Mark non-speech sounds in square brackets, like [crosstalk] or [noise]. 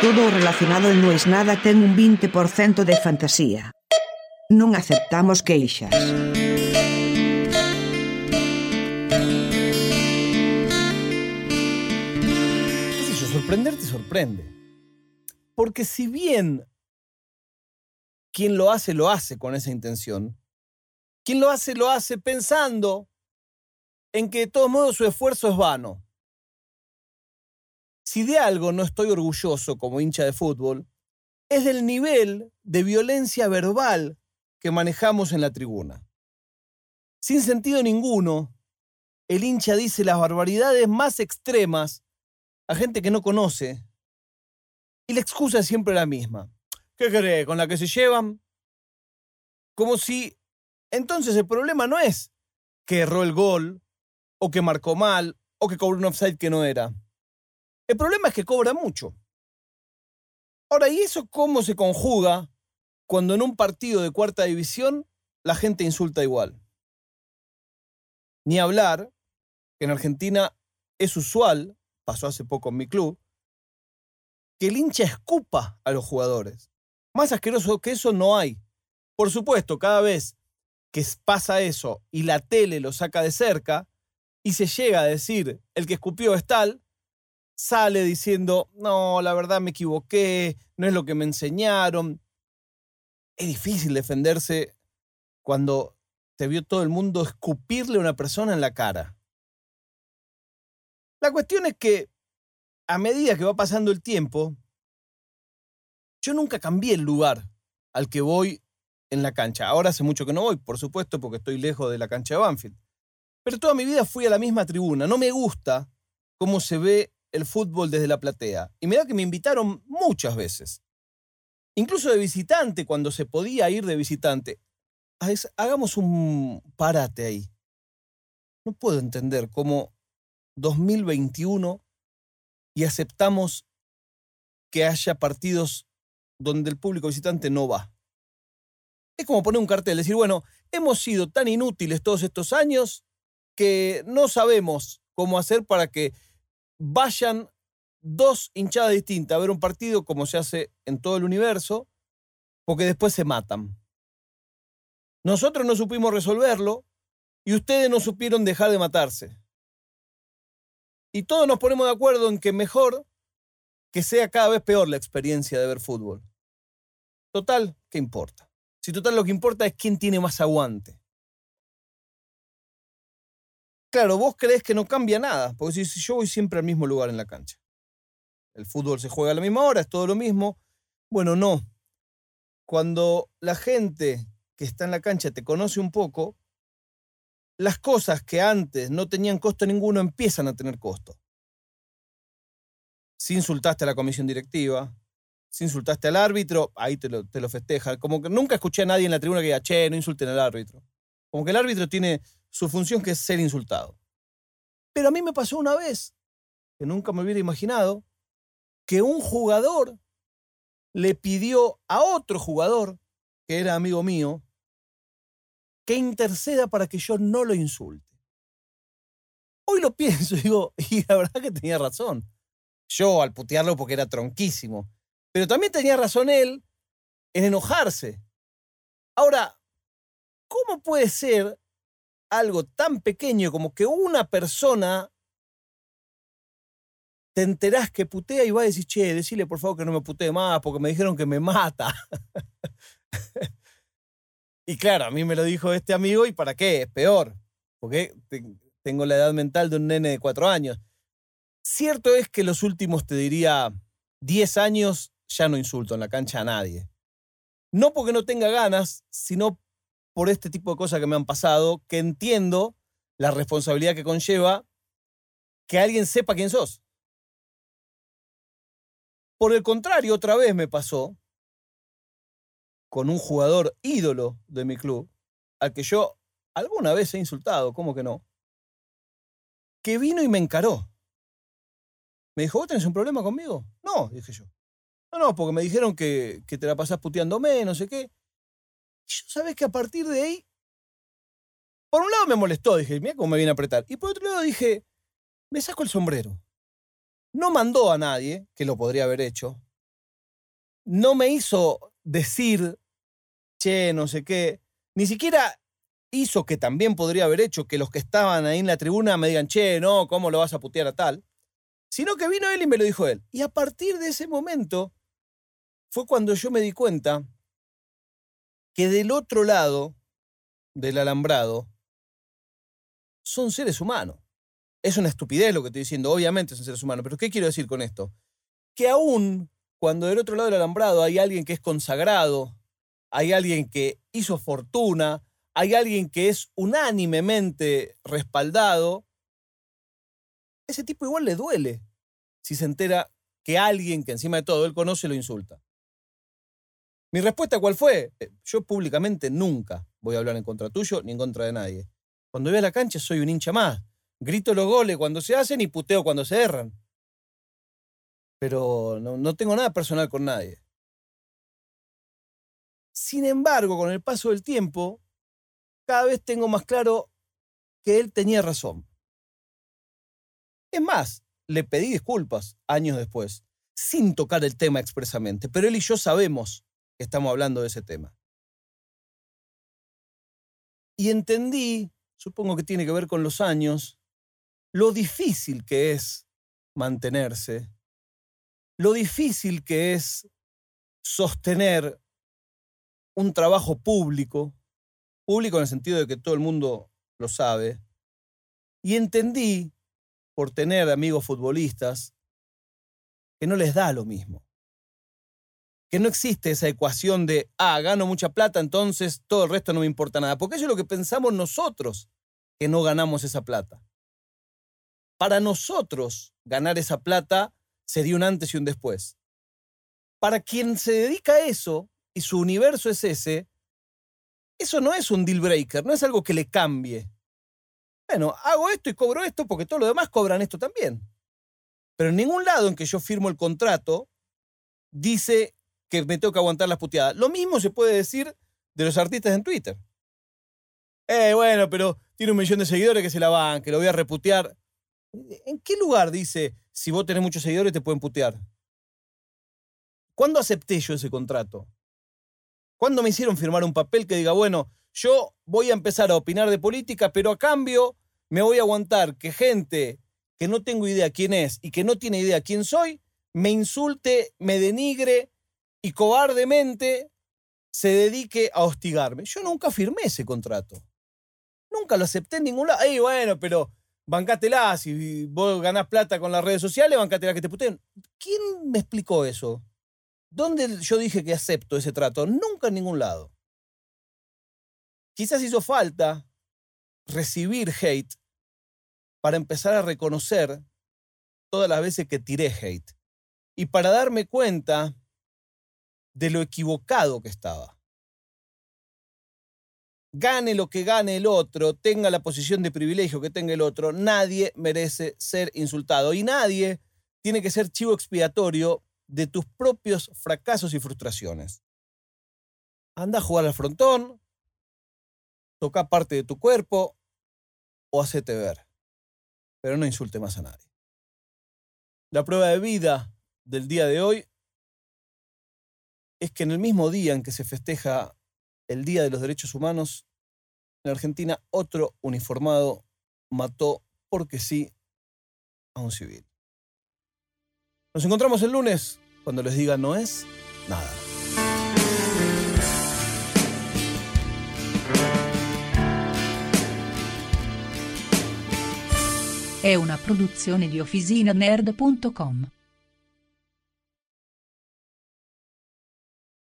todo relacionado en Nois Nada ten un 20% de fantasía. Non aceptamos queixas. ¿Qué sé yo? Sorprender te sorprende. Porque si bien quien lo hace, lo hace con esa intención, quien lo hace, lo hace pensando en que de todos modos su esfuerzo es vano. Si de algo no estoy orgulloso como hincha de fútbol, es del nivel de violencia verbal que manejamos en la tribuna. Sin sentido ninguno, el hincha dice las barbaridades más extremas a gente que no conoce y la excusa es siempre la misma. ¿Qué cree? ¿Con la que se llevan? Como si entonces el problema no es que erró el gol, o que marcó mal, o que cobró un offside que no era. El problema es que cobra mucho. Ahora, ¿y eso cómo se conjuga cuando en un partido de cuarta división la gente insulta igual? Ni hablar que en Argentina es usual, pasó hace poco en mi club, que el hincha escupa a los jugadores. Más asqueroso que eso no hay. Por supuesto, cada vez que pasa eso y la tele lo saca de cerca y se llega a decir el que escupió es tal, sale diciendo, no, la verdad me equivoqué, no es lo que me enseñaron. Es difícil defenderse cuando te vio todo el mundo escupirle a una persona en la cara. La cuestión es que a medida que va pasando el tiempo, yo nunca cambié el lugar al que voy en la cancha. Ahora hace mucho que no voy, por supuesto, porque estoy lejos de la cancha de Banfield. Pero toda mi vida fui a la misma tribuna. No me gusta cómo se ve el fútbol desde la platea. Y me da que me invitaron muchas veces. Incluso de visitante, cuando se podía ir de visitante. Hagamos un parate ahí. No puedo entender cómo 2021 y aceptamos que haya partidos donde el público visitante no va. Es como poner un cartel, decir, bueno, hemos sido tan inútiles todos estos años que no sabemos cómo hacer para que vayan dos hinchadas distintas a ver un partido como se hace en todo el universo, porque después se matan. Nosotros no supimos resolverlo y ustedes no supieron dejar de matarse. Y todos nos ponemos de acuerdo en que mejor que sea cada vez peor la experiencia de ver fútbol. Total, ¿qué importa? Si total lo que importa es quién tiene más aguante. Claro, vos crees que no cambia nada, porque si, yo voy siempre al mismo lugar en la cancha. El fútbol se juega a la misma hora, es todo lo mismo. Bueno, no. Cuando la gente que está en la cancha te conoce un poco, las cosas que antes no tenían costo ninguno empiezan a tener costo. Si insultaste a la comisión directiva, si insultaste al árbitro, ahí te lo, te lo festeja. Como que nunca escuché a nadie en la tribuna que diga, che, no insulten al árbitro. Como que el árbitro tiene su función que es ser insultado. Pero a mí me pasó una vez, que nunca me hubiera imaginado, que un jugador le pidió a otro jugador, que era amigo mío, que interceda para que yo no lo insulte. Hoy lo [laughs] pienso y digo, y la verdad que tenía razón. Yo al putearlo porque era tronquísimo. Pero también tenía razón él en enojarse. Ahora, ¿cómo puede ser algo tan pequeño como que una persona te enterás que putea y va a decir, che, decile por favor que no me putee más porque me dijeron que me mata. [laughs] y claro, a mí me lo dijo este amigo y ¿para qué? Es peor, porque tengo la edad mental de un nene de cuatro años. Cierto es que los últimos, te diría, diez años ya no insulto en la cancha a nadie. No porque no tenga ganas, sino por este tipo de cosas que me han pasado, que entiendo la responsabilidad que conlleva que alguien sepa quién sos. Por el contrario, otra vez me pasó con un jugador ídolo de mi club, al que yo alguna vez he insultado, ¿cómo que no? Que vino y me encaró. Me dijo, ¿vos tenés un problema conmigo? No, dije yo. No, no, porque me dijeron que, que te la pasás puteándome, no sé qué. Yo sabes que a partir de ahí, por un lado me molestó, dije, mira cómo me viene a apretar. Y por otro lado dije, me saco el sombrero. No mandó a nadie, que lo podría haber hecho, no me hizo decir, che, no sé qué, ni siquiera hizo que también podría haber hecho que los que estaban ahí en la tribuna me digan, che, no, ¿cómo lo vas a putear a tal? Sino que vino él y me lo dijo él. Y a partir de ese momento fue cuando yo me di cuenta que del otro lado del alambrado son seres humanos. Es una estupidez lo que estoy diciendo, obviamente son seres humanos, pero ¿qué quiero decir con esto? Que aún cuando del otro lado del alambrado hay alguien que es consagrado, hay alguien que hizo fortuna, hay alguien que es unánimemente respaldado, ese tipo igual le duele si se entera que alguien que encima de todo él conoce lo insulta. Mi respuesta cuál fue? Eh, yo públicamente nunca voy a hablar en contra tuyo ni en contra de nadie. Cuando voy a la cancha soy un hincha más. Grito los goles cuando se hacen y puteo cuando se erran. Pero no, no tengo nada personal con nadie. Sin embargo, con el paso del tiempo, cada vez tengo más claro que él tenía razón. Es más, le pedí disculpas años después, sin tocar el tema expresamente, pero él y yo sabemos estamos hablando de ese tema. Y entendí, supongo que tiene que ver con los años, lo difícil que es mantenerse, lo difícil que es sostener un trabajo público, público en el sentido de que todo el mundo lo sabe, y entendí, por tener amigos futbolistas, que no les da lo mismo. Que no existe esa ecuación de, ah, gano mucha plata, entonces todo el resto no me importa nada. Porque eso es lo que pensamos nosotros, que no ganamos esa plata. Para nosotros, ganar esa plata sería un antes y un después. Para quien se dedica a eso y su universo es ese, eso no es un deal breaker, no es algo que le cambie. Bueno, hago esto y cobro esto porque todos los demás cobran esto también. Pero en ningún lado en que yo firmo el contrato dice que me tengo que aguantar las puteadas. Lo mismo se puede decir de los artistas en Twitter. Eh, bueno, pero tiene un millón de seguidores que se la van, que lo voy a reputear. ¿En qué lugar dice si vos tenés muchos seguidores te pueden putear? ¿Cuándo acepté yo ese contrato? ¿Cuándo me hicieron firmar un papel que diga, bueno, yo voy a empezar a opinar de política, pero a cambio me voy a aguantar que gente que no tengo idea quién es y que no tiene idea quién soy, me insulte, me denigre y cobardemente se dedique a hostigarme. Yo nunca firmé ese contrato. Nunca lo acepté en ningún lado. Ay, bueno, pero bancátela. Si vos ganás plata con las redes sociales, bancátela que te puteen. ¿Quién me explicó eso? ¿Dónde yo dije que acepto ese trato? Nunca en ningún lado. Quizás hizo falta recibir hate para empezar a reconocer todas las veces que tiré hate y para darme cuenta de lo equivocado que estaba. Gane lo que gane el otro, tenga la posición de privilegio que tenga el otro, nadie merece ser insultado y nadie tiene que ser chivo expiatorio de tus propios fracasos y frustraciones. Anda a jugar al frontón, toca parte de tu cuerpo o hacete ver, pero no insulte más a nadie. La prueba de vida del día de hoy es que en el mismo día en que se festeja el Día de los Derechos Humanos, en Argentina otro uniformado mató porque sí a un civil. Nos encontramos el lunes cuando les diga no es nada. Una.